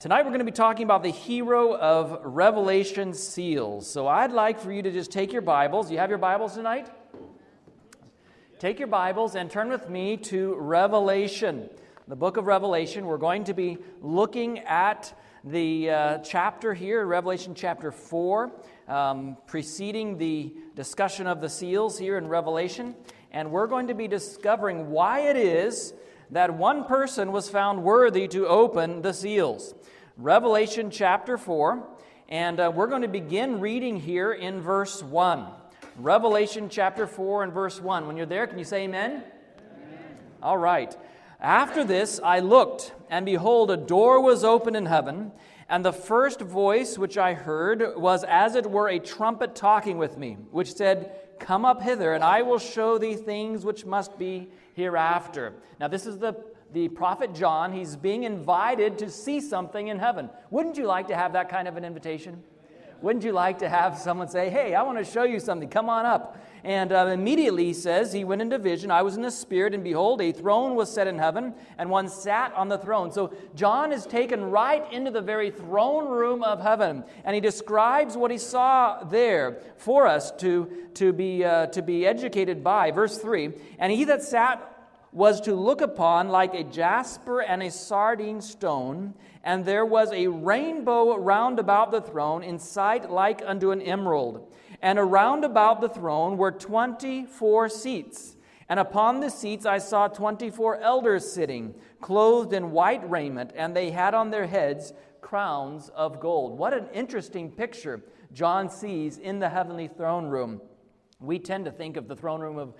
Tonight we're going to be talking about the hero of Revelation seals. So I'd like for you to just take your Bibles. You have your Bibles tonight? Take your Bibles and turn with me to Revelation. The book of Revelation. We're going to be looking at the uh, chapter here, Revelation chapter 4, um, preceding the discussion of the seals here in Revelation. And we're going to be discovering why it is that one person was found worthy to open the seals. Revelation chapter 4, and uh, we're going to begin reading here in verse 1. Revelation chapter 4 and verse 1. When you're there, can you say amen? amen? All right. After this, I looked, and behold, a door was opened in heaven, and the first voice which I heard was as it were a trumpet talking with me, which said, Come up hither, and I will show thee things which must be hereafter. Now, this is the the prophet John, he's being invited to see something in heaven. Wouldn't you like to have that kind of an invitation? Wouldn't you like to have someone say, Hey, I want to show you something, come on up? And uh, immediately he says, He went into vision. I was in the Spirit, and behold, a throne was set in heaven, and one sat on the throne. So John is taken right into the very throne room of heaven, and he describes what he saw there for us to, to, be, uh, to be educated by. Verse 3 And he that sat was to look upon like a jasper and a sardine stone, and there was a rainbow round about the throne, in sight like unto an emerald. And around about the throne were twenty four seats. And upon the seats I saw twenty four elders sitting, clothed in white raiment, and they had on their heads crowns of gold. What an interesting picture John sees in the heavenly throne room. We tend to think of the throne room of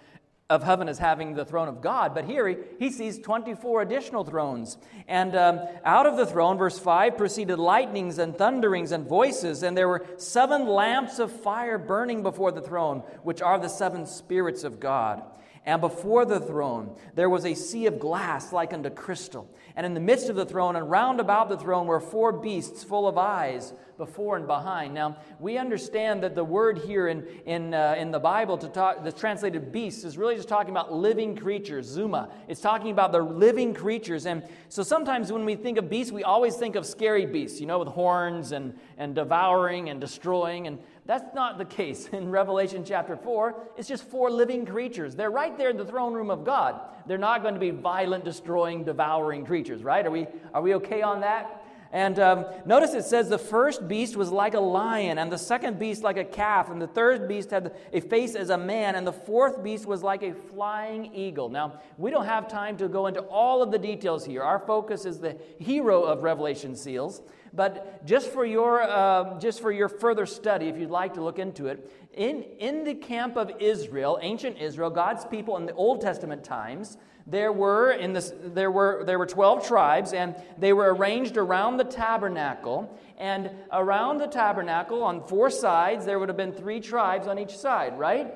of heaven as having the throne of God, but here he, he sees 24 additional thrones. And um, out of the throne, verse 5, proceeded lightnings and thunderings and voices, and there were seven lamps of fire burning before the throne, which are the seven spirits of God. And before the throne there was a sea of glass like unto crystal. And in the midst of the throne and round about the throne were four beasts full of eyes before and behind. Now, we understand that the word here in, in, uh, in the Bible, to talk, the translated beasts, is really just talking about living creatures, zuma. It's talking about the living creatures. And so sometimes when we think of beasts, we always think of scary beasts, you know, with horns and, and devouring and destroying. And that's not the case in Revelation chapter 4. It's just four living creatures. They're right there in the throne room of God. They're not going to be violent, destroying, devouring creatures, right? Are we, are we okay on that? And um, notice it says the first beast was like a lion, and the second beast like a calf, and the third beast had a face as a man, and the fourth beast was like a flying eagle. Now, we don't have time to go into all of the details here. Our focus is the hero of Revelation seals. But just for your, uh, just for your further study, if you'd like to look into it, in, in the camp of Israel, ancient Israel, God's people in the Old Testament times, there were, in this, there, were, there were 12 tribes, and they were arranged around the tabernacle. And around the tabernacle, on four sides, there would have been three tribes on each side, right?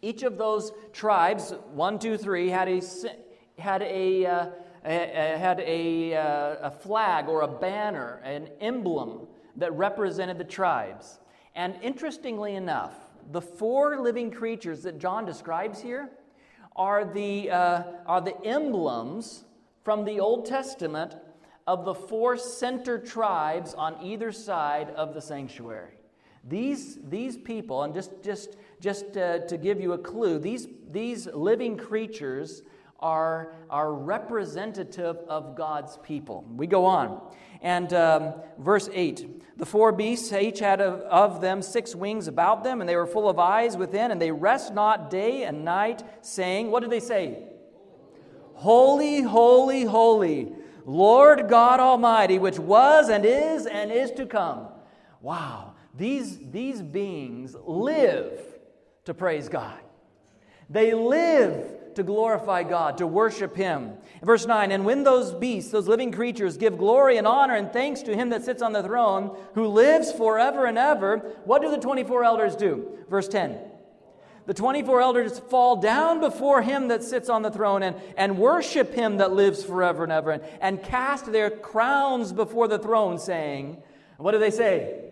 Each of those tribes, one, two, three, had a, had a, uh, had a, uh, a flag or a banner, an emblem that represented the tribes. And interestingly enough, the four living creatures that John describes here are the, uh, are the emblems from the Old Testament of the four center tribes on either side of the sanctuary. These, these people, and just, just, just uh, to give you a clue, these, these living creatures are, are representative of God's people. We go on. And um, verse 8 the four beasts each had of, of them six wings about them, and they were full of eyes within, and they rest not day and night, saying, What did they say? Holy, holy, holy, Lord God Almighty, which was and is and is to come. Wow, these, these beings live to praise God. They live to glorify God, to worship Him. Verse 9, and when those beasts, those living creatures, give glory and honor and thanks to Him that sits on the throne, who lives forever and ever, what do the 24 elders do? Verse 10. The 24 elders fall down before him that sits on the throne and, and worship him that lives forever and ever and, and cast their crowns before the throne, saying, What do they say?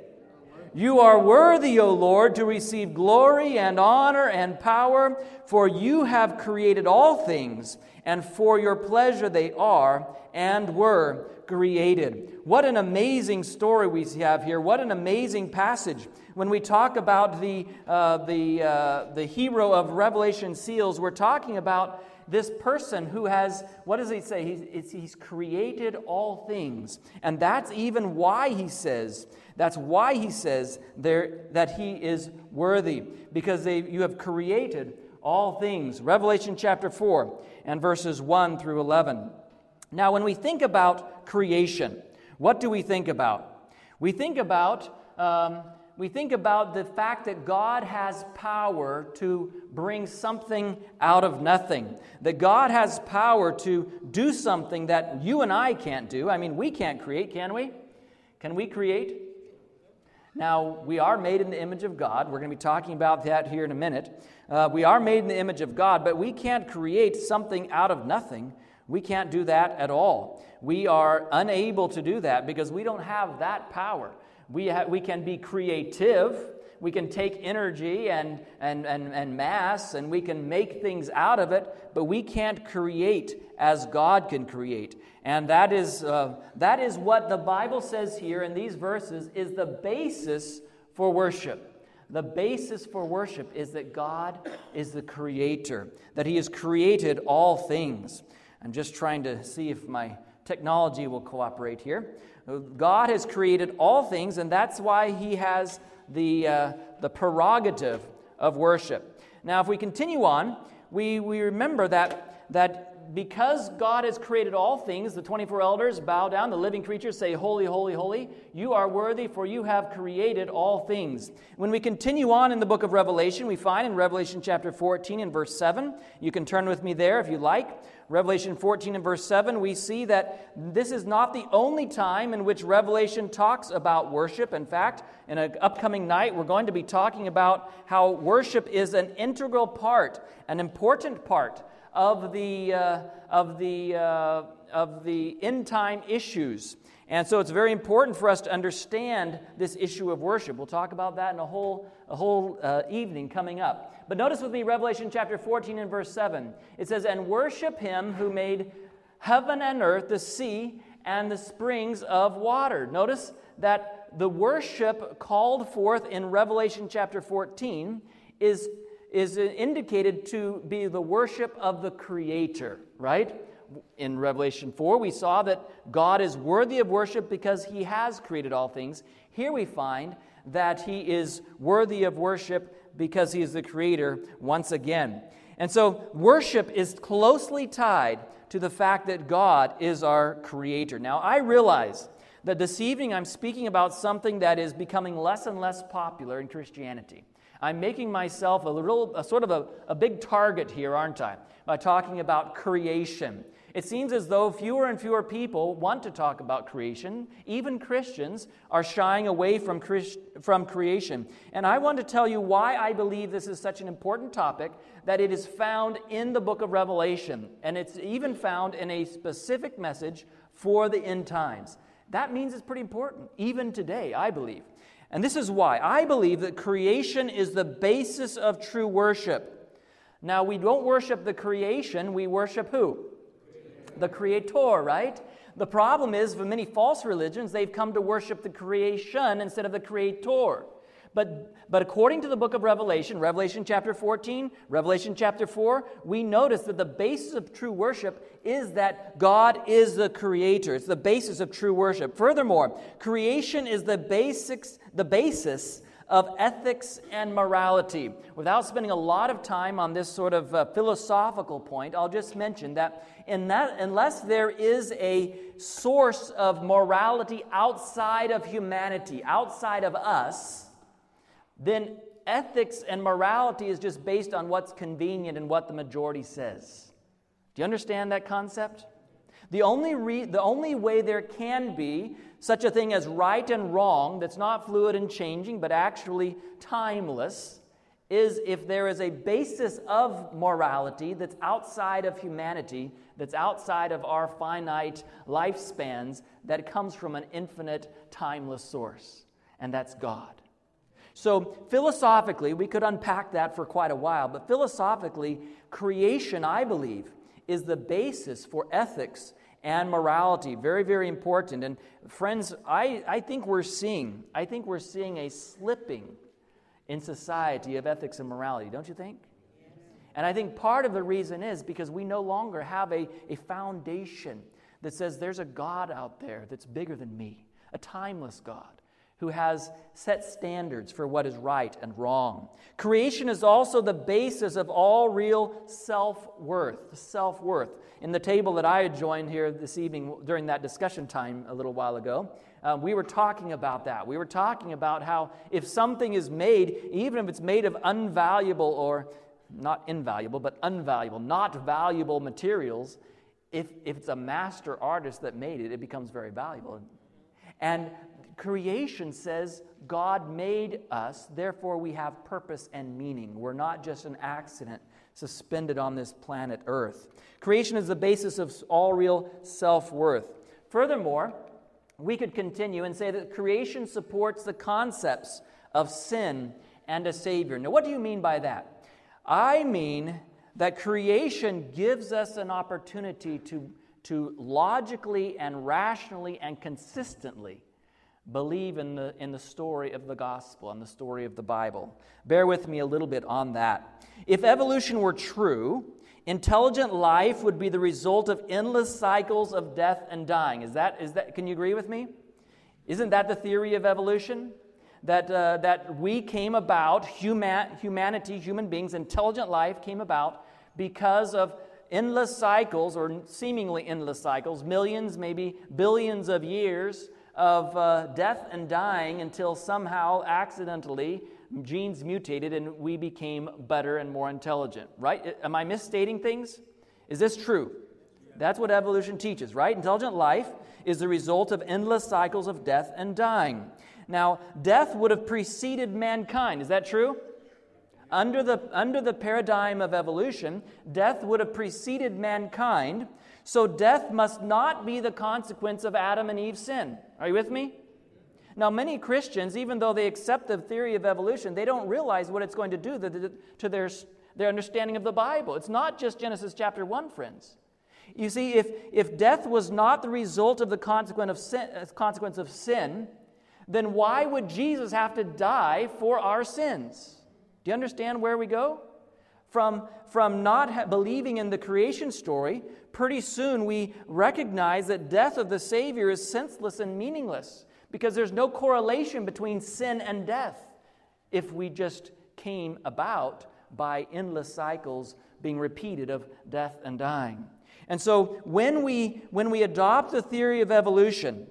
You are worthy, O Lord, to receive glory and honor and power, for you have created all things, and for your pleasure they are and were created. What an amazing story we have here. What an amazing passage. When we talk about the, uh, the, uh, the hero of Revelation seals, we're talking about this person who has, what does he say? He's, he's created all things. And that's even why he says, that's why he says there, that he is worthy, because they, you have created all things. Revelation chapter 4 and verses 1 through 11. Now, when we think about creation, what do we think about? We think about. Um, we think about the fact that God has power to bring something out of nothing. That God has power to do something that you and I can't do. I mean, we can't create, can we? Can we create? Now, we are made in the image of God. We're going to be talking about that here in a minute. Uh, we are made in the image of God, but we can't create something out of nothing. We can't do that at all. We are unable to do that because we don't have that power. We, ha- we can be creative. We can take energy and, and, and, and mass and we can make things out of it, but we can't create as God can create. And that is, uh, that is what the Bible says here in these verses is the basis for worship. The basis for worship is that God is the creator, that He has created all things. I'm just trying to see if my technology will cooperate here. God has created all things, and that's why He has the, uh, the prerogative of worship. Now, if we continue on, we, we remember that, that because God has created all things, the 24 elders bow down, the living creatures say, Holy, holy, holy. You are worthy, for you have created all things. When we continue on in the book of Revelation, we find in Revelation chapter 14 and verse 7, you can turn with me there if you like. Revelation 14 and verse 7, we see that this is not the only time in which Revelation talks about worship. In fact, in an upcoming night, we're going to be talking about how worship is an integral part, an important part of the, uh, of the, uh, of the end time issues. And so it's very important for us to understand this issue of worship. We'll talk about that in a whole, a whole uh, evening coming up. But notice with me Revelation chapter 14 and verse 7. It says, And worship him who made heaven and earth, the sea, and the springs of water. Notice that the worship called forth in Revelation chapter 14 is is indicated to be the worship of the Creator, right? In Revelation 4, we saw that God is worthy of worship because He has created all things. Here we find that He is worthy of worship because He is the Creator once again. And so, worship is closely tied to the fact that God is our Creator. Now, I realize that this evening I'm speaking about something that is becoming less and less popular in Christianity. I'm making myself a little, a sort of a, a big target here, aren't I? By talking about creation. It seems as though fewer and fewer people want to talk about creation. Even Christians are shying away from, from creation. And I want to tell you why I believe this is such an important topic that it is found in the book of Revelation. And it's even found in a specific message for the end times. That means it's pretty important, even today, I believe. And this is why I believe that creation is the basis of true worship. Now, we don't worship the creation, we worship who? The Creator, right? The problem is, for many false religions, they've come to worship the creation instead of the Creator. But, but according to the book of Revelation, Revelation chapter 14, Revelation chapter 4, we notice that the basis of true worship is that God is the creator. It's the basis of true worship. Furthermore, creation is the basics, the basis of ethics and morality. Without spending a lot of time on this sort of uh, philosophical point, I'll just mention that, in that unless there is a source of morality outside of humanity, outside of us, then ethics and morality is just based on what's convenient and what the majority says. Do you understand that concept? The only, re- the only way there can be such a thing as right and wrong that's not fluid and changing, but actually timeless, is if there is a basis of morality that's outside of humanity, that's outside of our finite lifespans, that comes from an infinite, timeless source, and that's God. So, philosophically, we could unpack that for quite a while, but philosophically, creation, I believe, is the basis for ethics and morality. Very, very important. And friends, I, I think we're seeing, I think we're seeing a slipping in society of ethics and morality, don't you think? And I think part of the reason is because we no longer have a, a foundation that says there's a God out there that's bigger than me, a timeless God who has set standards for what is right and wrong. Creation is also the basis of all real self worth. Self worth. In the table that I had joined here this evening during that discussion time a little while ago, uh, we were talking about that. We were talking about how if something is made, even if it's made of unvaluable or not invaluable, but unvaluable, not valuable materials, if, if it's a master artist that made it, it becomes very valuable. And creation says God made us, therefore we have purpose and meaning. We're not just an accident suspended on this planet Earth. Creation is the basis of all real self worth. Furthermore, we could continue and say that creation supports the concepts of sin and a Savior. Now, what do you mean by that? I mean that creation gives us an opportunity to, to logically and rationally and consistently believe in the, in the story of the gospel and the story of the Bible. Bear with me a little bit on that. If evolution were true, intelligent life would be the result of endless cycles of death and dying. Is that, is that, can you agree with me? Isn't that the theory of evolution? That, uh, that we came about, human, humanity, human beings, intelligent life came about because of endless cycles, or seemingly endless cycles, millions, maybe billions of years of uh, death and dying until somehow, accidentally, genes mutated and we became better and more intelligent, right? Am I misstating things? Is this true? That's what evolution teaches, right? Intelligent life is the result of endless cycles of death and dying. Now, death would have preceded mankind. Is that true? Under the, under the paradigm of evolution, death would have preceded mankind so death must not be the consequence of Adam and Eve's sin. Are you with me? Now, many Christians, even though they accept the theory of evolution, they don't realize what it's going to do to their, their understanding of the Bible. It's not just Genesis chapter 1, friends. You see, if, if death was not the result of the consequence of, sin, uh, consequence of sin, then why would Jesus have to die for our sins? Do you understand where we go? From, from not ha- believing in the creation story pretty soon we recognize that death of the Savior is senseless and meaningless because there's no correlation between sin and death if we just came about by endless cycles being repeated of death and dying. And so when we, when we adopt the theory of evolution,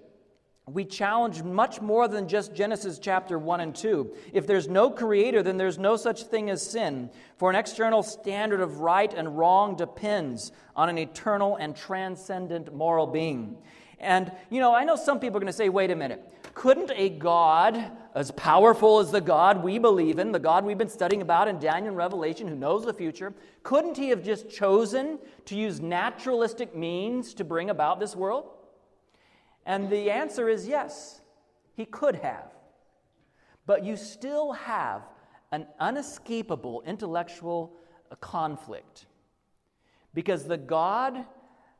we challenge much more than just Genesis chapter 1 and 2. If there's no creator, then there's no such thing as sin. For an external standard of right and wrong depends on an eternal and transcendent moral being. And, you know, I know some people are going to say, wait a minute, couldn't a God as powerful as the God we believe in, the God we've been studying about in Daniel and Revelation, who knows the future, couldn't he have just chosen to use naturalistic means to bring about this world? And the answer is yes, he could have. But you still have an unescapable intellectual conflict. Because the God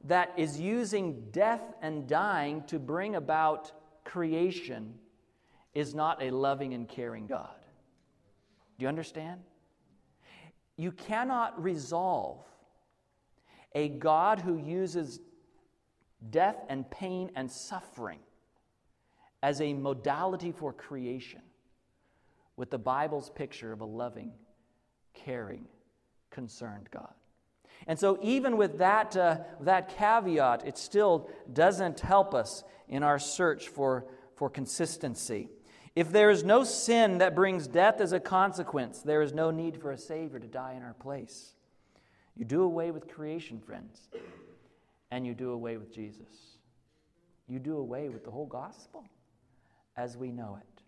that is using death and dying to bring about creation is not a loving and caring God. Do you understand? You cannot resolve a God who uses death and pain and suffering as a modality for creation with the Bible's picture of a loving, caring, concerned God. And so, even with that, uh, that caveat, it still doesn't help us in our search for, for consistency. If there is no sin that brings death as a consequence, there is no need for a Savior to die in our place. You do away with creation, friends and you do away with Jesus. You do away with the whole gospel as we know it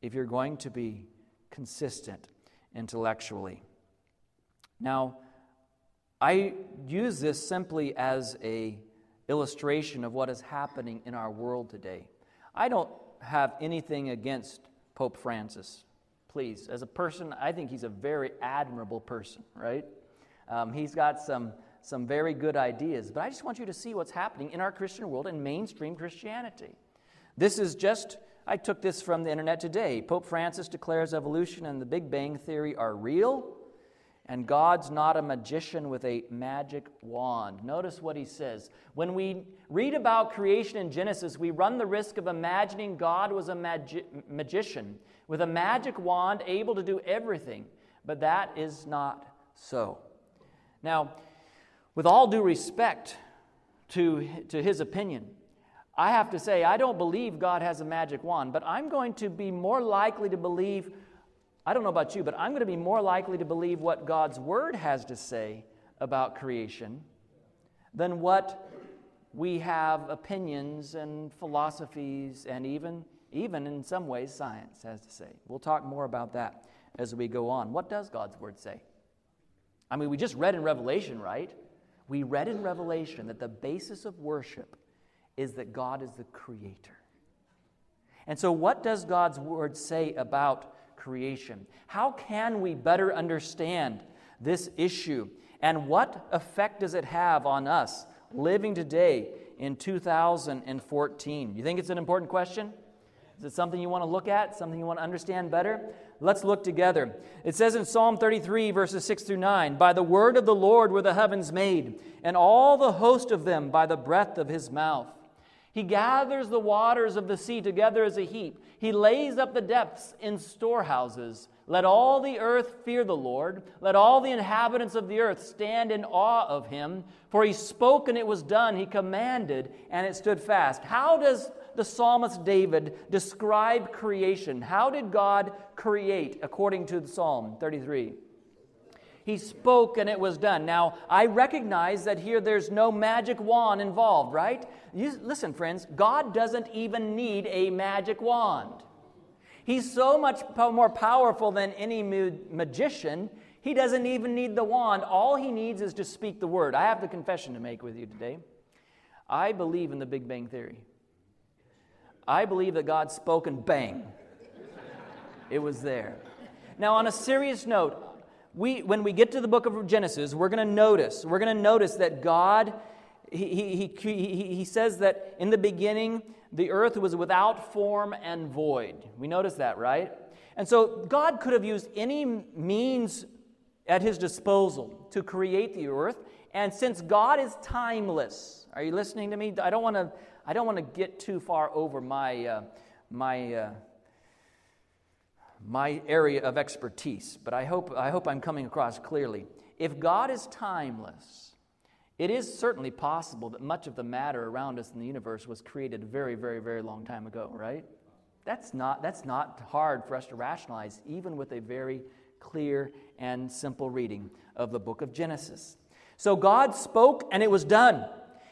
if you're going to be consistent intellectually. Now, I use this simply as a illustration of what is happening in our world today. I don't have anything against Pope Francis. Please, as a person, I think he's a very admirable person, right? Um, he's got some some very good ideas, but I just want you to see what's happening in our Christian world and mainstream Christianity. This is just, I took this from the internet today. Pope Francis declares evolution and the Big Bang Theory are real, and God's not a magician with a magic wand. Notice what he says. When we read about creation in Genesis, we run the risk of imagining God was a magi- magician with a magic wand able to do everything, but that is not so. Now, with all due respect to, to his opinion, I have to say, I don't believe God has a magic wand, but I'm going to be more likely to believe, I don't know about you, but I'm going to be more likely to believe what God's Word has to say about creation than what we have opinions and philosophies and even, even in some ways, science has to say. We'll talk more about that as we go on. What does God's Word say? I mean, we just read in Revelation, right? We read in Revelation that the basis of worship is that God is the creator. And so, what does God's word say about creation? How can we better understand this issue? And what effect does it have on us living today in 2014? You think it's an important question? Is it something you want to look at, something you want to understand better? Let's look together. It says in Psalm 33, verses 6 through 9 By the word of the Lord were the heavens made, and all the host of them by the breath of his mouth. He gathers the waters of the sea together as a heap. He lays up the depths in storehouses. Let all the earth fear the Lord. Let all the inhabitants of the earth stand in awe of him. For he spoke and it was done. He commanded and it stood fast. How does the psalmist David describe creation? How did God create according to the Psalm 33? He spoke and it was done. Now, I recognize that here there's no magic wand involved, right? You, listen, friends, God doesn't even need a magic wand. He's so much more powerful than any magician. He doesn't even need the wand. All he needs is to speak the word. I have the confession to make with you today. I believe in the Big Bang Theory. I believe that God spoke and bang, it was there. Now, on a serious note, we, when we get to the book of Genesis, we're going to notice, we're going to notice that God, he, he, he, he says that in the beginning, the earth was without form and void. We notice that, right? And so God could have used any means at his disposal to create the earth. And since God is timeless, are you listening to me? I don't want to, I don't want to get too far over my, uh, my, uh, my area of expertise, but I hope, I hope I'm coming across clearly. If God is timeless, it is certainly possible that much of the matter around us in the universe was created a very, very, very long time ago, right? That's not, that's not hard for us to rationalize, even with a very clear and simple reading of the book of Genesis. So God spoke and it was done.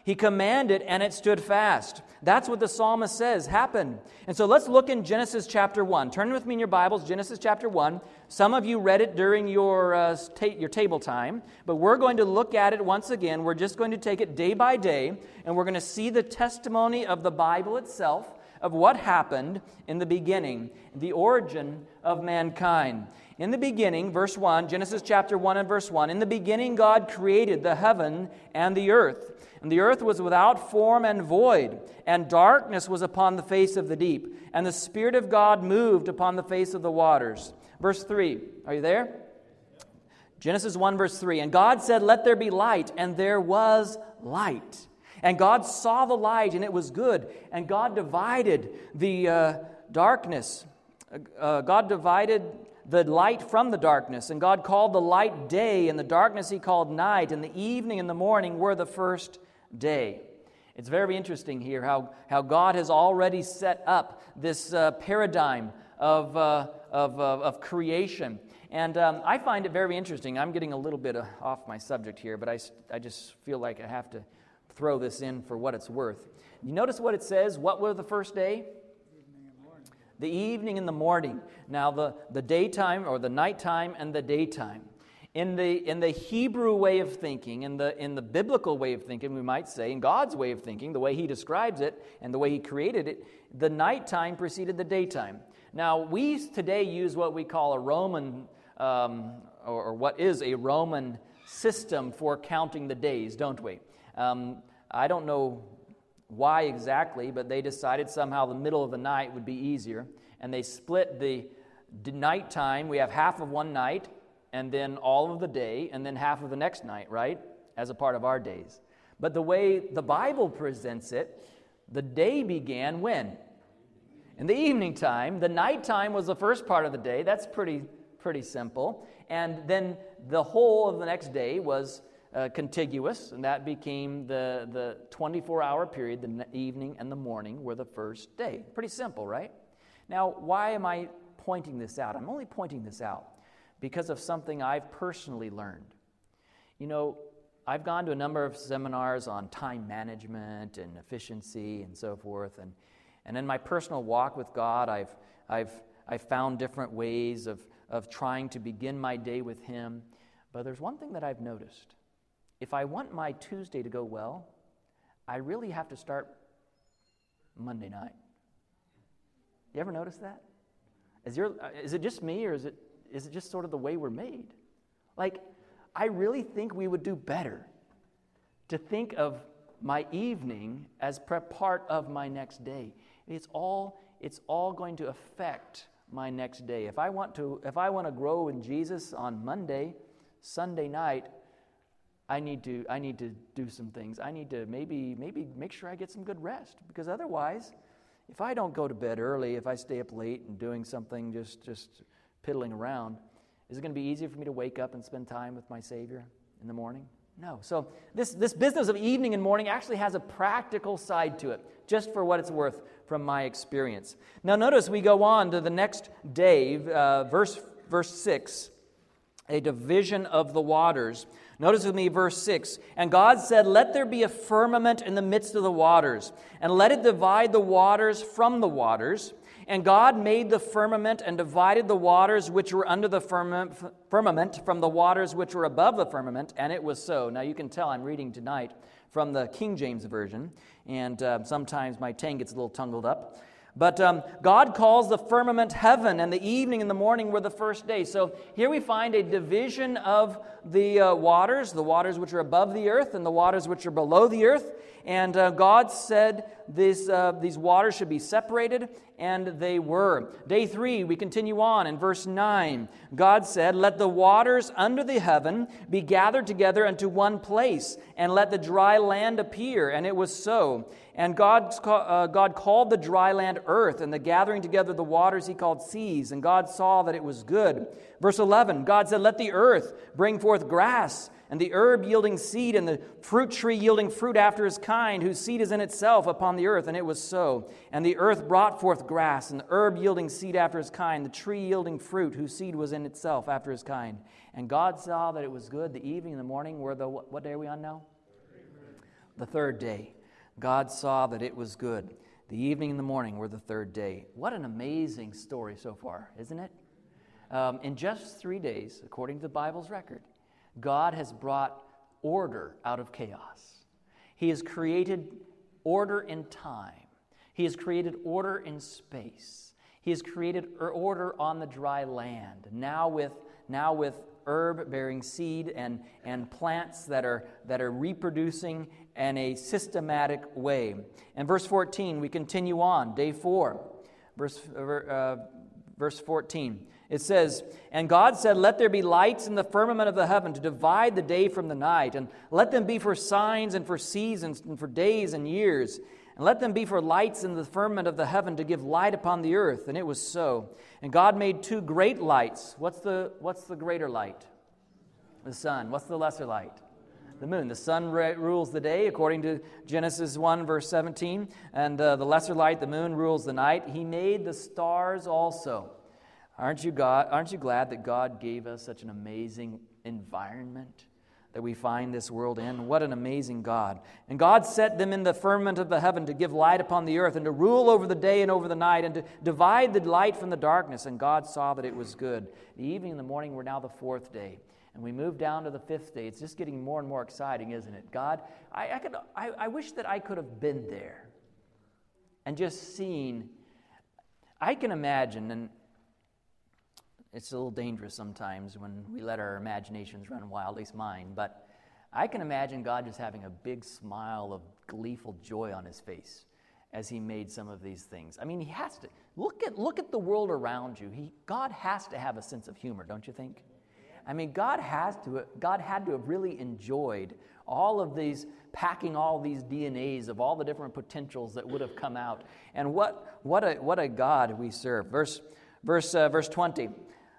He commanded and it stood fast. That's what the psalmist says happened. And so let's look in Genesis chapter 1. Turn with me in your Bibles, Genesis chapter 1. Some of you read it during your, uh, ta- your table time, but we're going to look at it once again. We're just going to take it day by day, and we're going to see the testimony of the Bible itself of what happened in the beginning, the origin of mankind. In the beginning, verse 1, Genesis chapter 1 and verse 1, in the beginning God created the heaven and the earth. And the earth was without form and void, and darkness was upon the face of the deep, and the Spirit of God moved upon the face of the waters. Verse 3, are you there? Genesis 1, verse 3. And God said, Let there be light, and there was light. And God saw the light, and it was good. And God divided the uh, darkness. Uh, God divided the light from the darkness. And God called the light day, and the darkness he called night. And the evening and the morning were the first day. It's very interesting here how, how God has already set up this uh, paradigm of, uh, of, uh, of creation. And um, I find it very interesting. I'm getting a little bit uh, off my subject here, but I, I just feel like I have to throw this in for what it's worth. You notice what it says? What was the first day? The evening and the morning. Now, the, the daytime or the nighttime and the daytime. In the, in the Hebrew way of thinking, in the, in the biblical way of thinking, we might say, in God's way of thinking, the way He describes it and the way He created it, the nighttime preceded the daytime. Now, we today use what we call a Roman, um, or, or, what is a Roman system for counting the days, don't we? Um, I don't know why exactly, but they decided somehow the middle of the night would be easier. And they split the nighttime. We have half of one night, and then all of the day, and then half of the next night, right? As a part of our days. But the way the Bible presents it, the day began when? In the evening time. The night time was the first part of the day. That's pretty, pretty simple. And then the whole of the next day was uh, contiguous, and that became the, the 24 hour period. The evening and the morning were the first day. Pretty simple, right? Now, why am I pointing this out? I'm only pointing this out because of something I've personally learned. You know, I've gone to a number of seminars on time management and efficiency and so forth. And, and in my personal walk with God, I've, I've, I've found different ways of, of trying to begin my day with Him. But there's one thing that I've noticed. If I want my Tuesday to go well, I really have to start Monday night. You ever notice that? Is, your, is it just me, or is it, is it just sort of the way we're made? Like, I really think we would do better to think of my evening as part of my next day. It's all, it's all going to affect my next day. If I want to, if I want to grow in Jesus on Monday, Sunday night, I need to, I need to do some things. I need to maybe, maybe make sure I get some good rest because otherwise, if I don't go to bed early, if I stay up late and doing something just, just piddling around, is it going to be easier for me to wake up and spend time with my Savior in the morning? No. So, this, this business of evening and morning actually has a practical side to it, just for what it's worth from my experience. Now, notice we go on to the next day, uh, verse, verse 6, a division of the waters. Notice with me verse 6 And God said, Let there be a firmament in the midst of the waters, and let it divide the waters from the waters. And God made the firmament and divided the waters which were under the firmament from the waters which were above the firmament, and it was so. Now you can tell I'm reading tonight from the King James Version, and uh, sometimes my tongue gets a little tangled up. But um, God calls the firmament heaven, and the evening and the morning were the first day. So here we find a division of the uh, waters, the waters which are above the earth and the waters which are below the earth. And uh, God said this, uh, these waters should be separated, and they were. Day three, we continue on in verse 9. God said, Let the waters under the heaven be gathered together into one place, and let the dry land appear. And it was so. And God, uh, God called the dry land earth, and the gathering together the waters he called seas. And God saw that it was good. Verse 11 God said, Let the earth bring forth grass and the herb yielding seed, and the fruit tree yielding fruit after his kind, whose seed is in itself upon the earth. And it was so. And the earth brought forth grass, and the herb yielding seed after his kind, the tree yielding fruit, whose seed was in itself after his kind. And God saw that it was good. The evening and the morning were the, what day are we on now? The third day. God saw that it was good. The evening and the morning were the third day. What an amazing story so far, isn't it? Um, in just three days, according to the Bible's record, God has brought order out of chaos. He has created order in time. He has created order in space. He has created order on the dry land. Now with, now with herb bearing seed and, and plants that are, that are reproducing in a systematic way. And verse 14, we continue on, day four, verse, uh, verse 14. It says, And God said, Let there be lights in the firmament of the heaven to divide the day from the night, and let them be for signs and for seasons and for days and years. And let them be for lights in the firmament of the heaven to give light upon the earth. And it was so. And God made two great lights. What's the, what's the greater light? The sun. What's the lesser light? The moon. The sun rules the day, according to Genesis 1, verse 17. And uh, the lesser light, the moon, rules the night. He made the stars also. Aren't you, God, aren't you glad that God gave us such an amazing environment that we find this world in? What an amazing God. And God set them in the firmament of the heaven to give light upon the earth and to rule over the day and over the night and to divide the light from the darkness. And God saw that it was good. The evening and the morning were now the fourth day. And we move down to the fifth day. It's just getting more and more exciting, isn't it? God, I, I, could, I, I wish that I could have been there and just seen. I can imagine, and it's a little dangerous sometimes when we let our imaginations run wild, at least mine. But I can imagine God just having a big smile of gleeful joy on his face as he made some of these things. I mean, he has to look at look at the world around you. He, God has to have a sense of humor, don't you think? I mean, God has to God had to have really enjoyed all of these packing all these DNAs of all the different potentials that would have come out. And what what a what a God we serve. Verse verse uh, verse 20.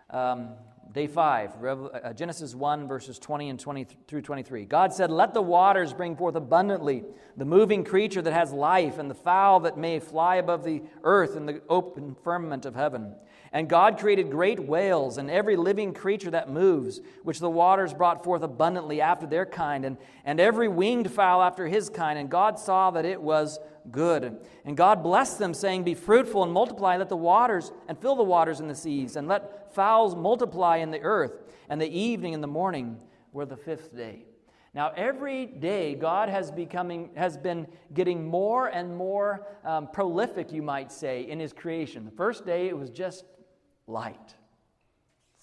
Um, Day 5, uh, Genesis 1, verses 20 and 20 through 23. God said, Let the waters bring forth abundantly the moving creature that has life, and the fowl that may fly above the earth in the open firmament of heaven. And God created great whales and every living creature that moves, which the waters brought forth abundantly after their kind, and, and every winged fowl after his kind. And God saw that it was good. And God blessed them, saying, Be fruitful and multiply, let the waters and fill the waters in the seas, and let fowls multiply in the earth. And the evening and the morning were the fifth day. Now, every day, God has, becoming, has been getting more and more um, prolific, you might say, in His creation. The first day, it was just light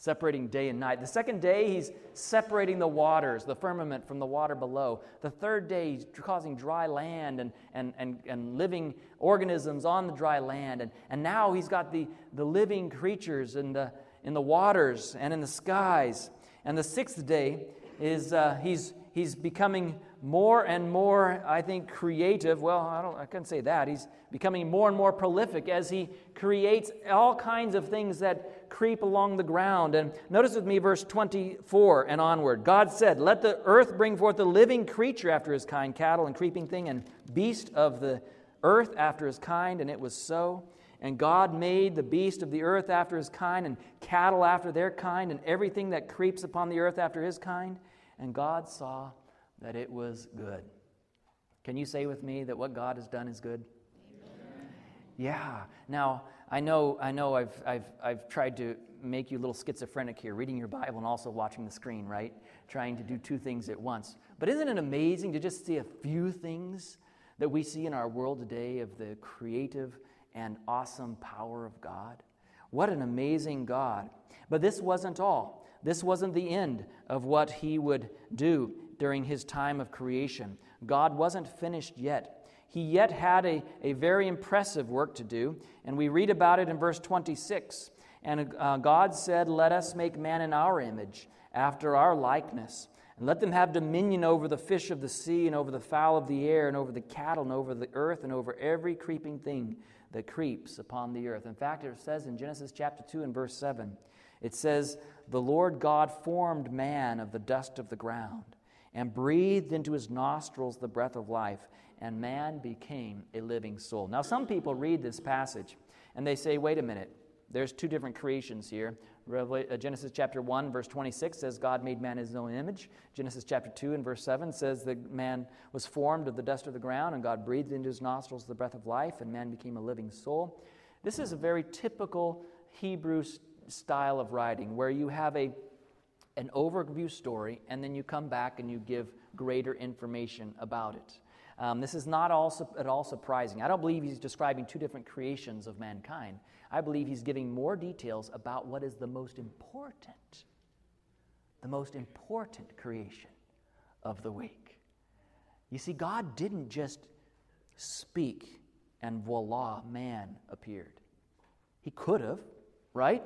separating day and night. The second day, he's separating the waters, the firmament from the water below. The third day, he's causing dry land and, and, and, and living organisms on the dry land. And, and now he's got the, the living creatures in the, in the waters and in the skies. And the sixth day is uh, he's, he's becoming more and more, I think, creative. Well, I, don't, I couldn't say that. He's becoming more and more prolific as he creates all kinds of things that creep along the ground. And notice with me verse 24 and onward. God said, Let the earth bring forth a living creature after his kind, cattle and creeping thing, and beast of the earth after his kind. And it was so. And God made the beast of the earth after his kind, and cattle after their kind, and everything that creeps upon the earth after his kind. And God saw that it was good. Can you say with me that what God has done is good? Amen. Yeah. Now, I know, I know I've, I've, I've tried to make you a little schizophrenic here, reading your Bible and also watching the screen, right? Trying to do two things at once. But isn't it amazing to just see a few things that we see in our world today of the creative and awesome power of God? What an amazing God. But this wasn't all. This wasn't the end of what he would do during his time of creation. God wasn't finished yet. He yet had a, a very impressive work to do, and we read about it in verse 26. And uh, God said, Let us make man in our image, after our likeness, and let them have dominion over the fish of the sea, and over the fowl of the air, and over the cattle, and over the earth, and over every creeping thing that creeps upon the earth. In fact, it says in Genesis chapter 2 and verse 7, it says, The Lord God formed man of the dust of the ground and breathed into his nostrils the breath of life, and man became a living soul. Now, some people read this passage and they say, wait a minute, there's two different creations here. Uh, Genesis chapter 1, verse 26 says God made man in his own image. Genesis chapter 2 and verse 7 says that man was formed of the dust of the ground, and God breathed into his nostrils the breath of life, and man became a living soul. This is a very typical Hebrew style of writing where you have a an overview story, and then you come back and you give greater information about it. Um, this is not all, at all surprising. I don't believe he's describing two different creations of mankind. I believe he's giving more details about what is the most important, the most important creation of the week. You see, God didn't just speak and voila, man appeared. He could have, right?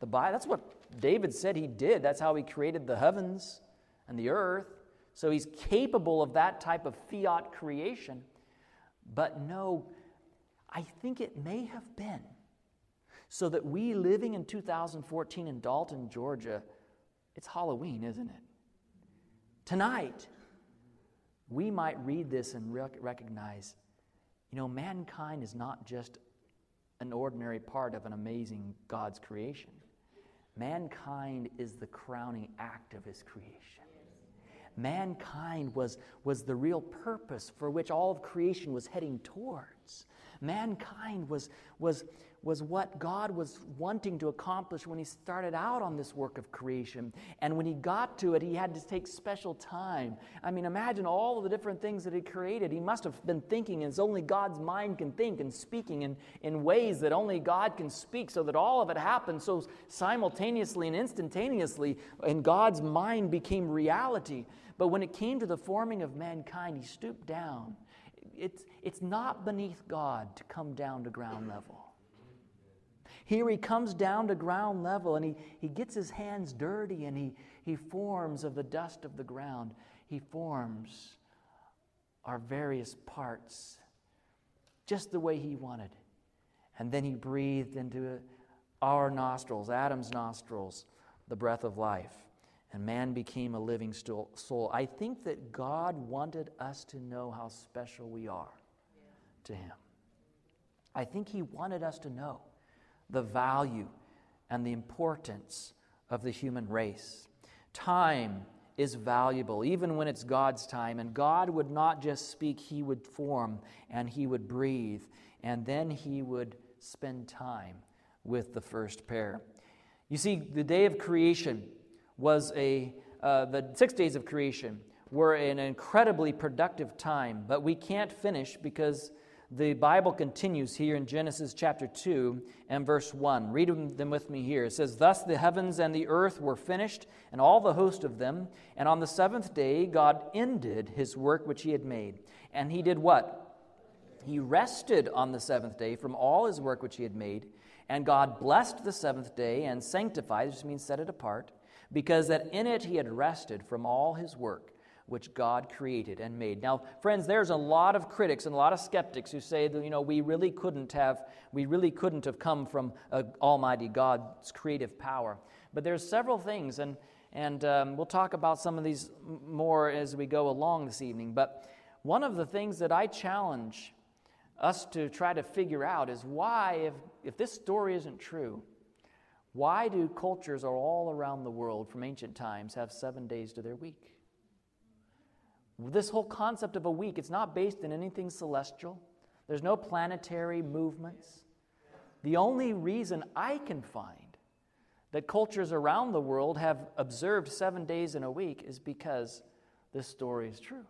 The Bible, that's what David said he did. That's how he created the heavens and the earth. So he's capable of that type of fiat creation. But no, I think it may have been so that we living in 2014 in Dalton, Georgia, it's Halloween, isn't it? Tonight, we might read this and rec- recognize you know, mankind is not just an ordinary part of an amazing God's creation. Mankind is the crowning act of his creation. Mankind was, was the real purpose for which all of creation was heading towards. Mankind was, was, was what God was wanting to accomplish when He started out on this work of creation. And when He got to it, He had to take special time. I mean, imagine all of the different things that He created. He must have been thinking as only God's mind can think and speaking in, in ways that only God can speak, so that all of it happened so simultaneously and instantaneously, and God's mind became reality. But when it came to the forming of mankind, He stooped down. It's, it's not beneath God to come down to ground level. Here he comes down to ground level and he, he gets his hands dirty and he, he forms of the dust of the ground. He forms our various parts just the way he wanted. And then he breathed into our nostrils, Adam's nostrils, the breath of life. And man became a living soul. I think that God wanted us to know how special we are to him. I think he wanted us to know the value and the importance of the human race. Time is valuable, even when it's God's time. And God would not just speak, He would form and He would breathe, and then He would spend time with the first pair. You see, the day of creation was a, uh, the six days of creation were an incredibly productive time, but we can't finish because the Bible continues here in Genesis chapter 2 and verse 1. Read them with me here. It says, Thus the heavens and the earth were finished, and all the host of them. And on the seventh day, God ended his work which he had made. And he did what? He rested on the seventh day from all his work which he had made. And God blessed the seventh day and sanctified, which means set it apart, because that in it he had rested from all his work which God created and made. Now, friends, there's a lot of critics and a lot of skeptics who say that you know we really couldn't have we really couldn't have come from Almighty God's creative power. But there's several things, and and um, we'll talk about some of these more as we go along this evening. But one of the things that I challenge us to try to figure out is why, if if this story isn't true, why do cultures all around the world from ancient times have seven days to their week? This whole concept of a week, it's not based in anything celestial. There's no planetary movements. The only reason I can find that cultures around the world have observed seven days in a week is because this story is true.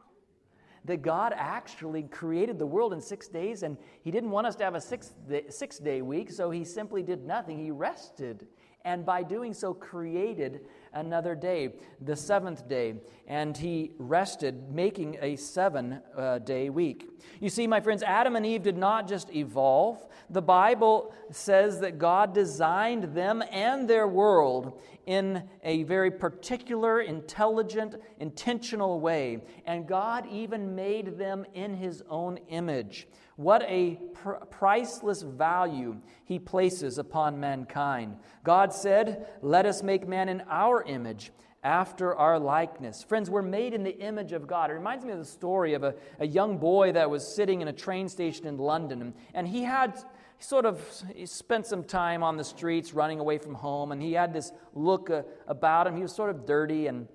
That God actually created the world in six days, and He didn't want us to have a six day, six day week, so He simply did nothing. He rested, and by doing so, created another day, the seventh day, and he rested, making a seven uh, day week. You see, my friends, Adam and Eve did not just evolve. The Bible says that God designed them and their world in a very particular, intelligent, intentional way. And God even made them in his own image. What a pr- priceless value he places upon mankind. God said, Let us make man in our image after our likeness. Friends, we're made in the image of God. It reminds me of the story of a, a young boy that was sitting in a train station in London, and he had sort of he spent some time on the streets running away from home, and he had this look uh, about him. He was sort of dirty, and,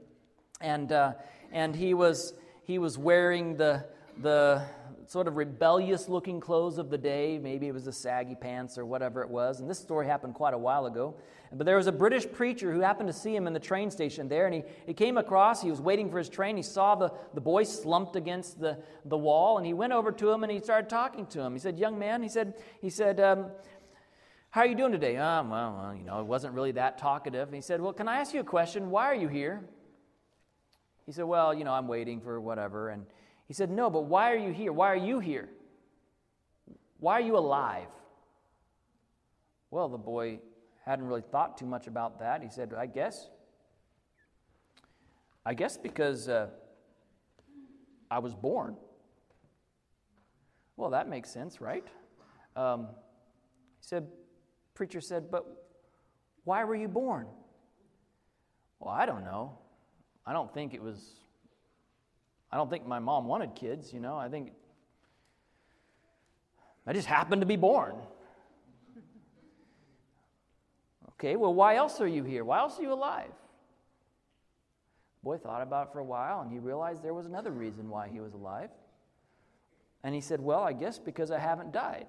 and, uh, and he, was, he was wearing the, the, sort of rebellious looking clothes of the day. Maybe it was the saggy pants or whatever it was. And this story happened quite a while ago. But there was a British preacher who happened to see him in the train station there. And he, he came across, he was waiting for his train. He saw the, the boy slumped against the, the wall. And he went over to him and he started talking to him. He said, Young man, he said, he said, um, how are you doing today? Oh, well, well, you know, it wasn't really that talkative. And he said, Well, can I ask you a question? Why are you here? He said, Well, you know, I'm waiting for whatever. And he said, No, but why are you here? Why are you here? Why are you alive? Well, the boy hadn't really thought too much about that. He said, I guess. I guess because uh, I was born. Well, that makes sense, right? Um, he said, Preacher said, But why were you born? Well, I don't know. I don't think it was I don't think my mom wanted kids, you know. I think I just happened to be born. Okay, well, why else are you here? Why else are you alive? Boy thought about it for a while and he realized there was another reason why he was alive. And he said, Well, I guess because I haven't died.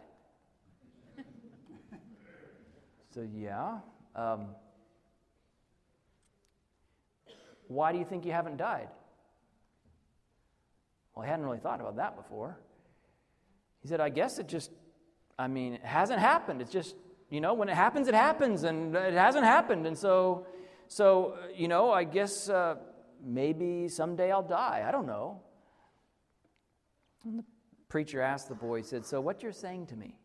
so, yeah. Um, why do you think you haven't died? Well, I hadn't really thought about that before. He said, I guess it just, I mean, it hasn't happened. It's just, you know, when it happens, it happens, and it hasn't happened. And so, so you know, I guess uh, maybe someday I'll die. I don't know. And the preacher asked the boy, he said, So what you're saying to me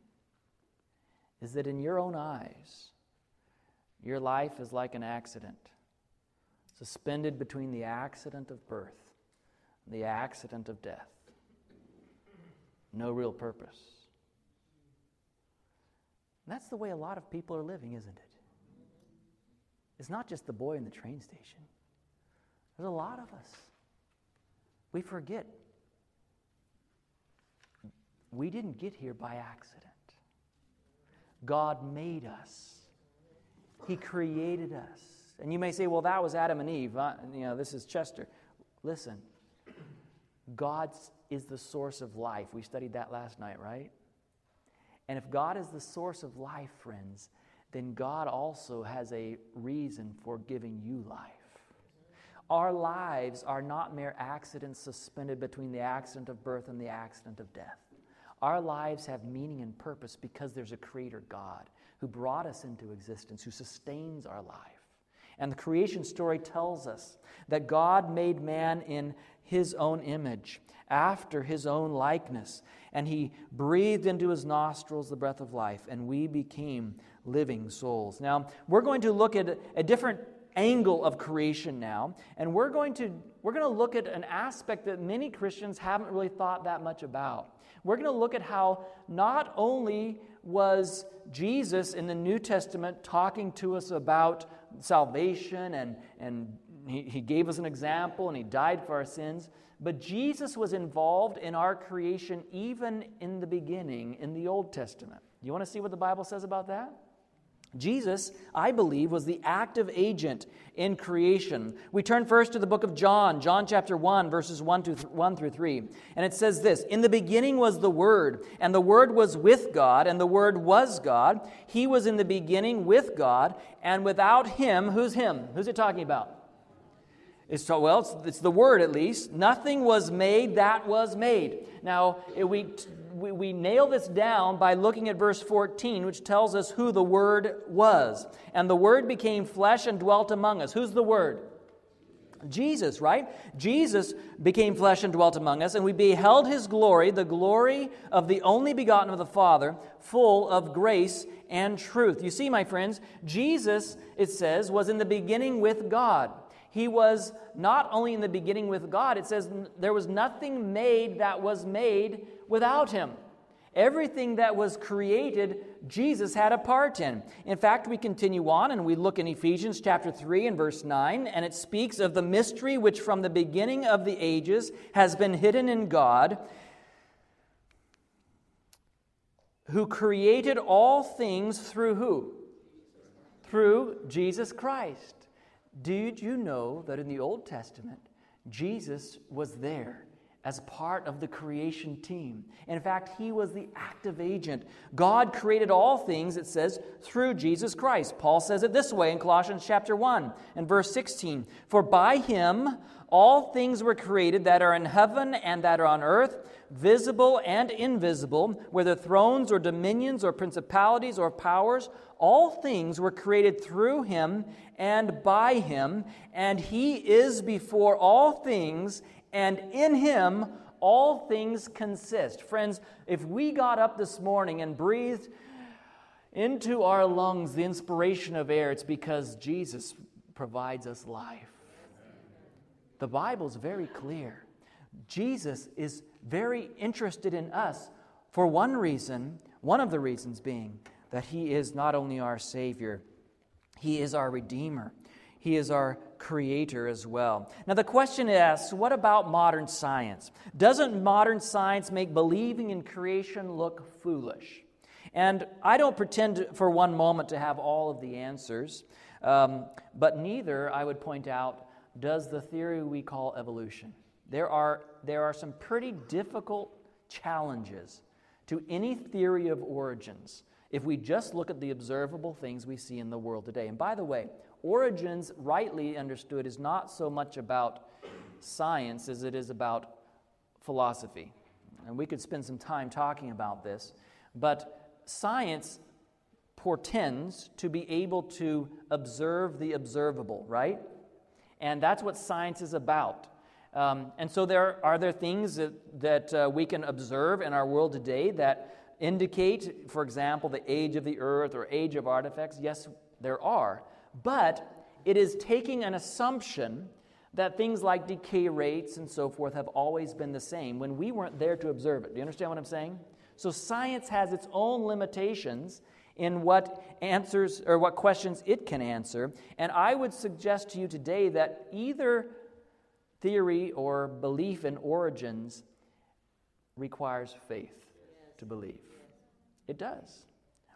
is that in your own eyes, your life is like an accident, suspended between the accident of birth the accident of death. No real purpose. And that's the way a lot of people are living, isn't it? It's not just the boy in the train station. There's a lot of us. We forget. We didn't get here by accident. God made us. He created us. And you may say, well, that was Adam and Eve. Uh, you know, this is Chester. Listen, God is the source of life. We studied that last night, right? And if God is the source of life, friends, then God also has a reason for giving you life. Our lives are not mere accidents suspended between the accident of birth and the accident of death. Our lives have meaning and purpose because there's a Creator God who brought us into existence, who sustains our life. And the creation story tells us that God made man in his own image, after his own likeness, and he breathed into his nostrils the breath of life, and we became living souls. Now, we're going to look at a different angle of creation now, and we're going to we're going to look at an aspect that many Christians haven't really thought that much about. We're going to look at how not only was Jesus in the New Testament talking to us about salvation and, and he, he gave us an example and he died for our sins, but Jesus was involved in our creation even in the beginning in the Old Testament. You want to see what the Bible says about that? Jesus, I believe, was the active agent in creation. We turn first to the book of John, John chapter 1, verses 1, to th- 1 through 3. And it says this In the beginning was the Word, and the Word was with God, and the Word was God. He was in the beginning with God, and without Him, who's Him? Who's it talking about? It's, well, it's, it's the Word at least. Nothing was made that was made. Now, we we, we nail this down by looking at verse 14, which tells us who the Word was. And the Word became flesh and dwelt among us. Who's the Word? Jesus, right? Jesus became flesh and dwelt among us, and we beheld his glory, the glory of the only begotten of the Father, full of grace and truth. You see, my friends, Jesus, it says, was in the beginning with God. He was not only in the beginning with God, it says there was nothing made that was made without him. Everything that was created, Jesus had a part in. In fact, we continue on and we look in Ephesians chapter 3 and verse 9, and it speaks of the mystery which from the beginning of the ages has been hidden in God, who created all things through who? Through Jesus Christ. Did you know that in the Old Testament, Jesus was there? As part of the creation team. In fact, he was the active agent. God created all things, it says, through Jesus Christ. Paul says it this way in Colossians chapter 1 and verse 16 For by him all things were created that are in heaven and that are on earth, visible and invisible, whether thrones or dominions or principalities or powers. All things were created through him and by him, and he is before all things and in him all things consist. Friends, if we got up this morning and breathed into our lungs the inspiration of air, it's because Jesus provides us life. The Bible's very clear. Jesus is very interested in us for one reason, one of the reasons being that he is not only our Savior, he is our Redeemer. He is our creator as well. Now, the question is what about modern science? Doesn't modern science make believing in creation look foolish? And I don't pretend for one moment to have all of the answers, um, but neither, I would point out, does the theory we call evolution. There are, there are some pretty difficult challenges to any theory of origins if we just look at the observable things we see in the world today. And by the way, origins, rightly understood, is not so much about science as it is about philosophy. And we could spend some time talking about this. But science portends to be able to observe the observable, right? And that's what science is about. Um, and so, there are there things that, that uh, we can observe in our world today that indicate, for example, the age of the earth or age of artifacts? Yes, there are. But it is taking an assumption that things like decay rates and so forth have always been the same when we weren't there to observe it. Do you understand what I'm saying? So, science has its own limitations in what answers or what questions it can answer. And I would suggest to you today that either theory or belief in origins requires faith to believe. It does.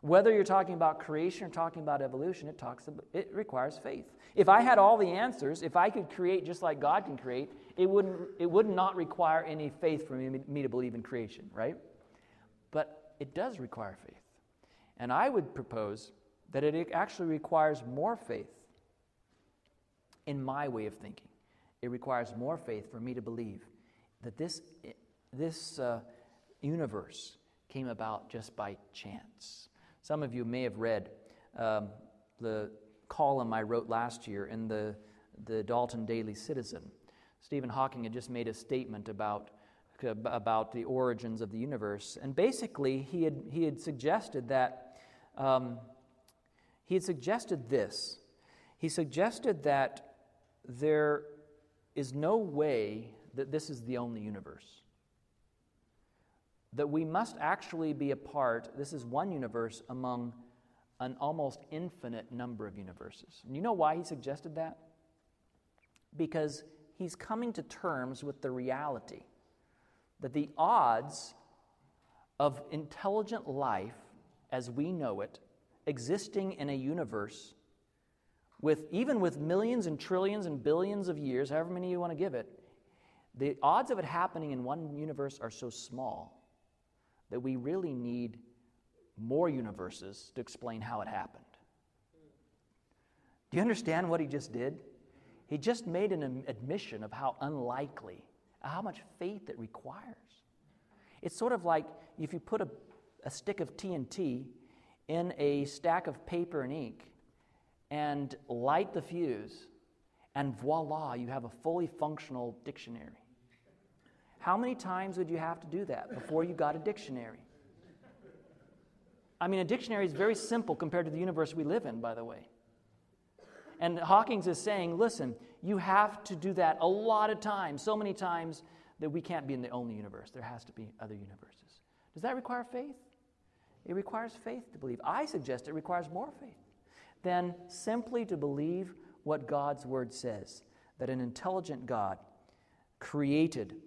Whether you're talking about creation or talking about evolution, it, talks about, it requires faith. If I had all the answers, if I could create just like God can create, it, wouldn't, it would not require any faith for me, me to believe in creation, right? But it does require faith. And I would propose that it actually requires more faith in my way of thinking. It requires more faith for me to believe that this, this uh, universe came about just by chance. Some of you may have read um, the column I wrote last year in the, the Dalton Daily Citizen. Stephen Hawking had just made a statement about, about the origins of the universe. And basically, he had, he had suggested that um, he had suggested this. He suggested that there is no way that this is the only universe. That we must actually be a part, this is one universe among an almost infinite number of universes. And you know why he suggested that? Because he's coming to terms with the reality that the odds of intelligent life as we know it existing in a universe with even with millions and trillions and billions of years, however many you want to give it, the odds of it happening in one universe are so small that we really need more universes to explain how it happened. Do you understand what he just did? He just made an admission of how unlikely, how much faith it requires. It's sort of like if you put a, a stick of TNT in a stack of paper and ink and light the fuse, and voila, you have a fully functional dictionary. How many times would you have to do that before you got a dictionary? I mean, a dictionary is very simple compared to the universe we live in, by the way. And Hawkins is saying, listen, you have to do that a lot of times, so many times that we can't be in the only universe. There has to be other universes. Does that require faith? It requires faith to believe. I suggest it requires more faith than simply to believe what God's word says that an intelligent God created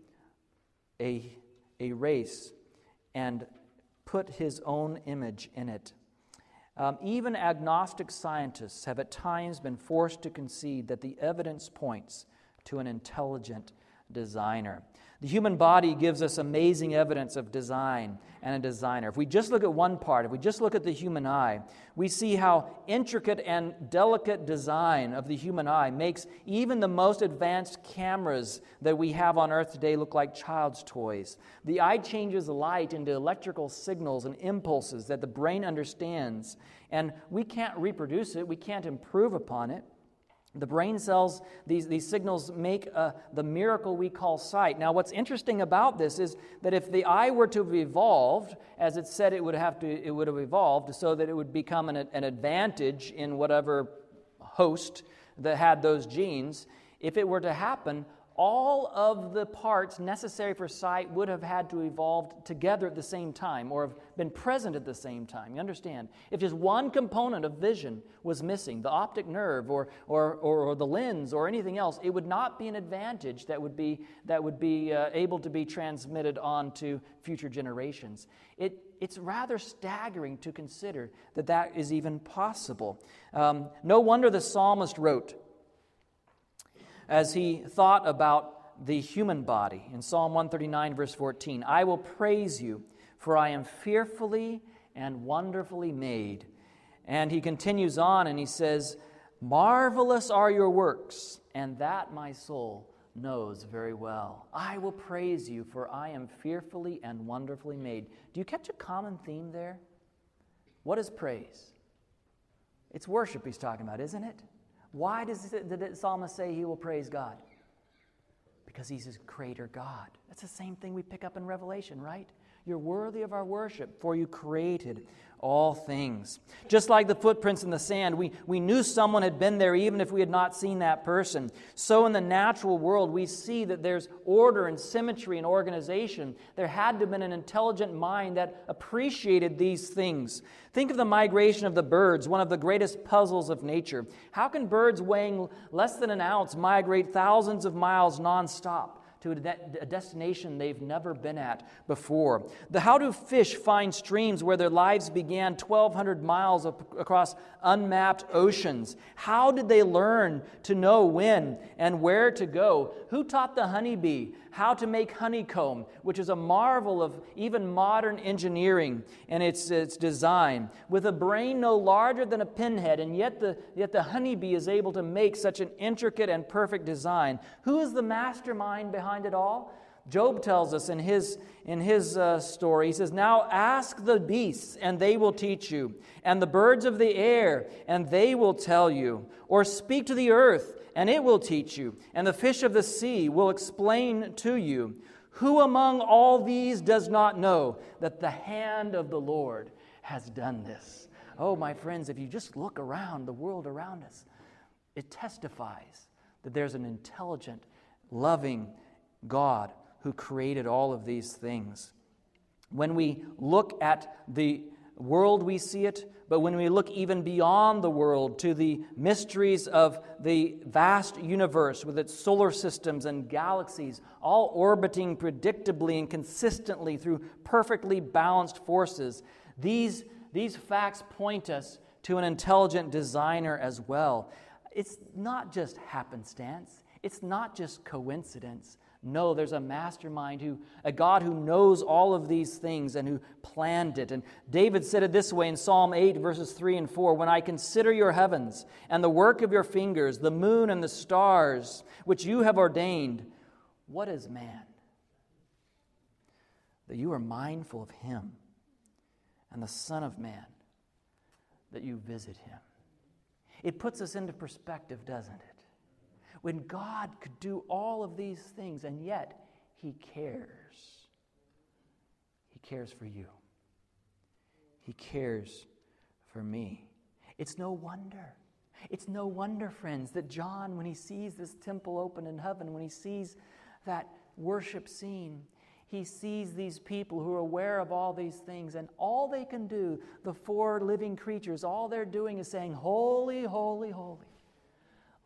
a, a race and put his own image in it. Um, even agnostic scientists have at times been forced to concede that the evidence points to an intelligent designer. The human body gives us amazing evidence of design and a designer. If we just look at one part, if we just look at the human eye, we see how intricate and delicate design of the human eye makes even the most advanced cameras that we have on earth today look like child's toys. The eye changes light into electrical signals and impulses that the brain understands, and we can't reproduce it, we can't improve upon it. The brain cells, these, these signals make uh, the miracle we call sight. Now, what's interesting about this is that if the eye were to have evolved, as it said it would have, to, it would have evolved, so that it would become an, an advantage in whatever host that had those genes, if it were to happen, all of the parts necessary for sight would have had to evolve together at the same time or have been present at the same time. You understand? If just one component of vision was missing, the optic nerve or, or, or, or the lens or anything else, it would not be an advantage that would be, that would be uh, able to be transmitted on to future generations. It, it's rather staggering to consider that that is even possible. Um, no wonder the psalmist wrote, as he thought about the human body in Psalm 139, verse 14. I will praise you, for I am fearfully and wonderfully made. And he continues on and he says, Marvelous are your works, and that my soul knows very well. I will praise you, for I am fearfully and wonderfully made. Do you catch a common theme there? What is praise? It's worship he's talking about, isn't it? Why does the psalmist say he will praise God? Because he's his creator God. That's the same thing we pick up in Revelation, right? You're worthy of our worship, for you created all things. Just like the footprints in the sand, we, we knew someone had been there even if we had not seen that person. So, in the natural world, we see that there's order and symmetry and organization. There had to have been an intelligent mind that appreciated these things. Think of the migration of the birds, one of the greatest puzzles of nature. How can birds weighing less than an ounce migrate thousands of miles nonstop? To a, de- a, destination they've never been at before. The, how do fish find streams where their lives began 1,200 miles across unmapped oceans? How did they learn to know when and where to go? Who taught the honeybee how to make honeycomb, which is a marvel of even modern engineering and its, its design? With a brain no larger than a pinhead, and yet the, yet the honeybee is able to make such an intricate and perfect design. Who is the mastermind behind it all? Job tells us in his, in his uh, story, he says, Now ask the beasts, and they will teach you, and the birds of the air, and they will tell you. Or speak to the earth, and it will teach you, and the fish of the sea will explain to you. Who among all these does not know that the hand of the Lord has done this? Oh, my friends, if you just look around the world around us, it testifies that there's an intelligent, loving God who created all of these things. When we look at the world, we see it, but when we look even beyond the world to the mysteries of the vast universe with its solar systems and galaxies, all orbiting predictably and consistently through perfectly balanced forces, these, these facts point us to an intelligent designer as well. It's not just happenstance, it's not just coincidence. No, there's a mastermind who, a God who knows all of these things and who planned it. And David said it this way in Psalm 8, verses 3 and 4 When I consider your heavens and the work of your fingers, the moon and the stars, which you have ordained, what is man? That you are mindful of him, and the Son of Man, that you visit him. It puts us into perspective, doesn't it? When God could do all of these things, and yet He cares. He cares for you, He cares for me. It's no wonder. It's no wonder, friends, that John, when he sees this temple open in heaven, when he sees that worship scene, he sees these people who are aware of all these things, and all they can do, the four living creatures, all they're doing is saying, Holy, holy, holy.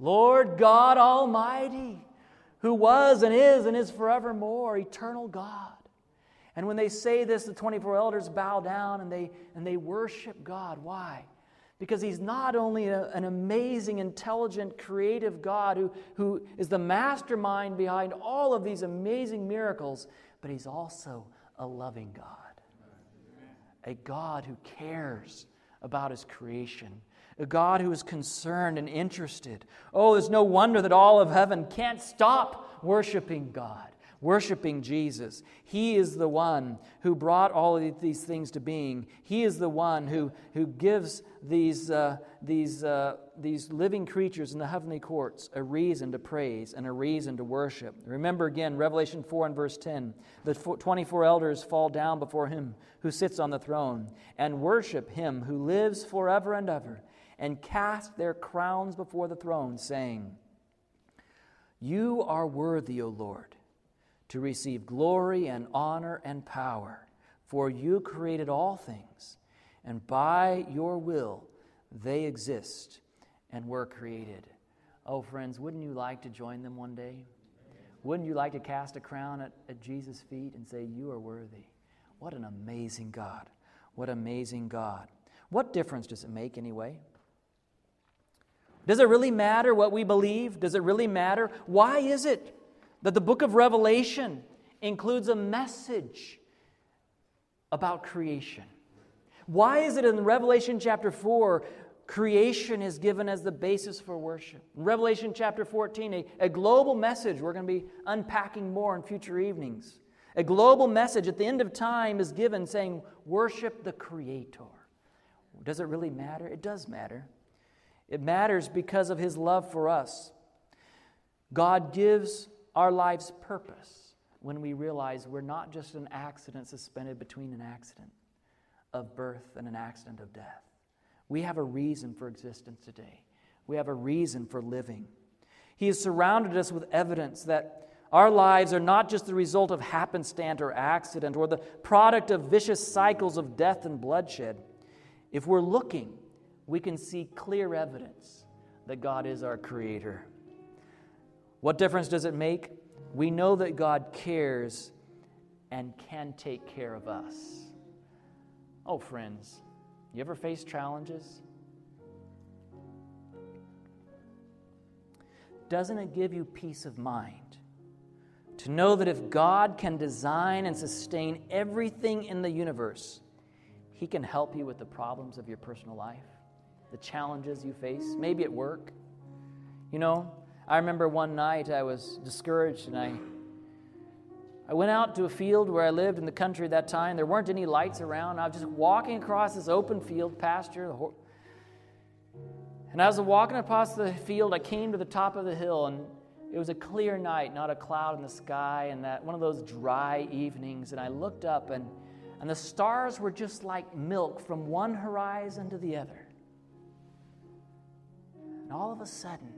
Lord God Almighty, who was and is and is forevermore, eternal God. And when they say this, the 24 elders bow down and they, and they worship God. Why? Because He's not only a, an amazing, intelligent, creative God who, who is the mastermind behind all of these amazing miracles, but He's also a loving God. A God who cares about His creation a God who is concerned and interested. Oh, there's no wonder that all of heaven can't stop worshiping God, worshiping Jesus. He is the one who brought all of these things to being. He is the one who, who gives these, uh, these, uh, these living creatures in the heavenly courts a reason to praise and a reason to worship. Remember again, Revelation 4 and verse 10 the 24 elders fall down before him who sits on the throne and worship him who lives forever and ever and cast their crowns before the throne, saying, You are worthy, O Lord, to receive glory and honor and power, for you created all things, and by your will they exist and were created. Oh, friends, wouldn't you like to join them one day? Wouldn't you like to cast a crown at, at Jesus' feet and say, You are worthy? What an amazing God. What amazing God. What difference does it make, anyway? Does it really matter what we believe? Does it really matter? Why is it that the book of Revelation includes a message about creation. Why is it in Revelation chapter 4 creation is given as the basis for worship? In Revelation chapter 14, a, a global message we're going to be unpacking more in future evenings. A global message at the end of time is given saying, Worship the Creator. Does it really matter? It does matter. It matters because of His love for us. God gives our lives purpose when we realize we're not just an accident suspended between an accident of birth and an accident of death. We have a reason for existence today, we have a reason for living. He has surrounded us with evidence that our lives are not just the result of happenstance or accident or the product of vicious cycles of death and bloodshed. If we're looking, we can see clear evidence that God is our creator. What difference does it make? We know that God cares and can take care of us. Oh, friends, you ever face challenges? Doesn't it give you peace of mind to know that if God can design and sustain everything in the universe, He can help you with the problems of your personal life, the challenges you face, maybe at work? You know, I remember one night I was discouraged and I I went out to a field where I lived in the country at that time. There weren't any lights around. I was just walking across this open field, pasture. And as I was walking across the field, I came to the top of the hill, and it was a clear night, not a cloud in the sky, and that one of those dry evenings. And I looked up, and, and the stars were just like milk from one horizon to the other. And all of a sudden,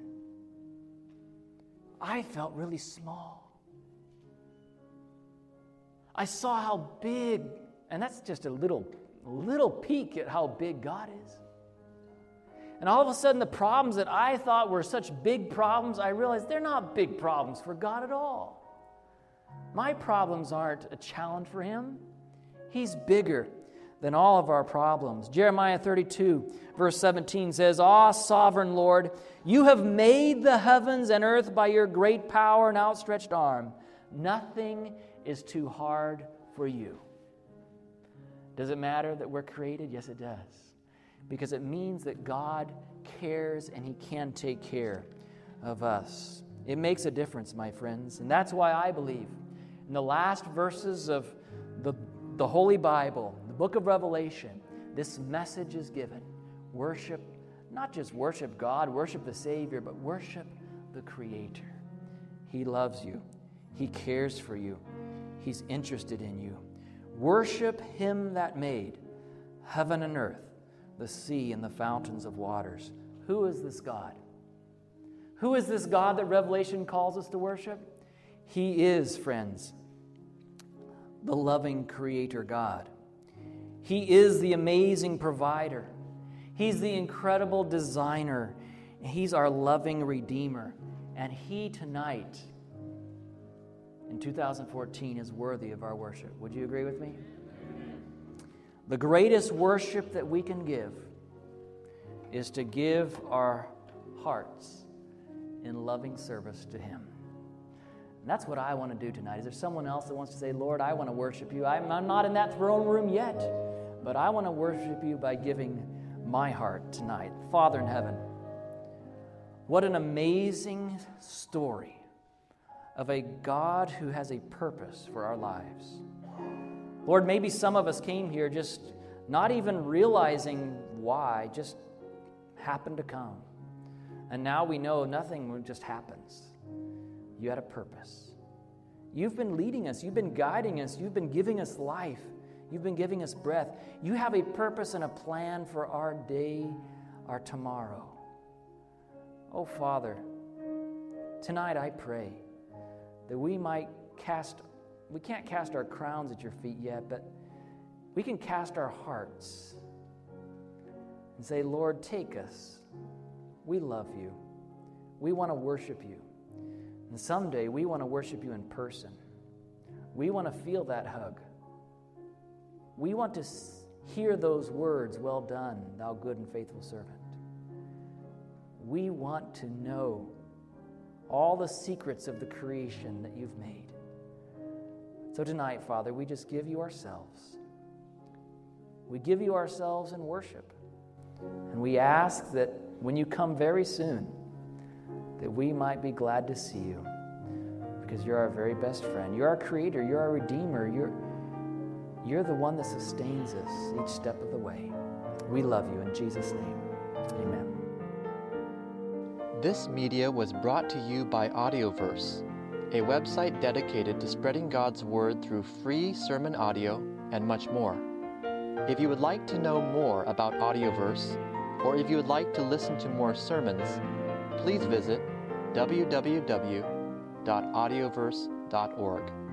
I felt really small. I saw how big, and that's just a little, little peek at how big God is. And all of a sudden, the problems that I thought were such big problems, I realized they're not big problems for God at all. My problems aren't a challenge for Him, He's bigger than all of our problems. Jeremiah 32, verse 17 says, Ah, sovereign Lord, you have made the heavens and earth by your great power and outstretched arm. Nothing is too hard for you. Does it matter that we're created? Yes, it does. Because it means that God cares and He can take care of us. It makes a difference, my friends. And that's why I believe in the last verses of the, the Holy Bible, the book of Revelation, this message is given. Worship, not just worship God, worship the Savior, but worship the Creator. He loves you, He cares for you, He's interested in you. Worship Him that made heaven and earth, the sea and the fountains of waters. Who is this God? Who is this God that Revelation calls us to worship? He is, friends, the loving Creator God. He is the amazing provider. He's the incredible designer. He's our loving Redeemer. And He tonight in 2014 is worthy of our worship. Would you agree with me? The greatest worship that we can give is to give our hearts in loving service to Him. And that's what I want to do tonight. Is there someone else that wants to say, Lord, I want to worship you? I'm, I'm not in that throne room yet, but I want to worship you by giving my heart tonight. Father in heaven, what an amazing story of a God who has a purpose for our lives. Lord, maybe some of us came here just not even realizing why, just happened to come. And now we know nothing just happens. You had a purpose. You've been leading us, you've been guiding us, you've been giving us life, you've been giving us breath. You have a purpose and a plan for our day, our tomorrow. Oh, Father, tonight I pray that we might cast, we can't cast our crowns at your feet yet, but we can cast our hearts and say, Lord, take us. We love you. We want to worship you. And someday we want to worship you in person. We want to feel that hug. We want to hear those words, Well done, thou good and faithful servant. We want to know all the secrets of the creation that you've made. So tonight, Father, we just give you ourselves. We give you ourselves in worship. And we ask that when you come very soon, that we might be glad to see you because you're our very best friend. You're our creator, you're our redeemer, you're, you're the one that sustains us each step of the way. We love you in Jesus' name. Amen. This media was brought to you by Audioverse, a website dedicated to spreading God's Word through free sermon audio and much more. If you would like to know more about Audioverse, or if you would like to listen to more sermons, please visit www.audioverse.org.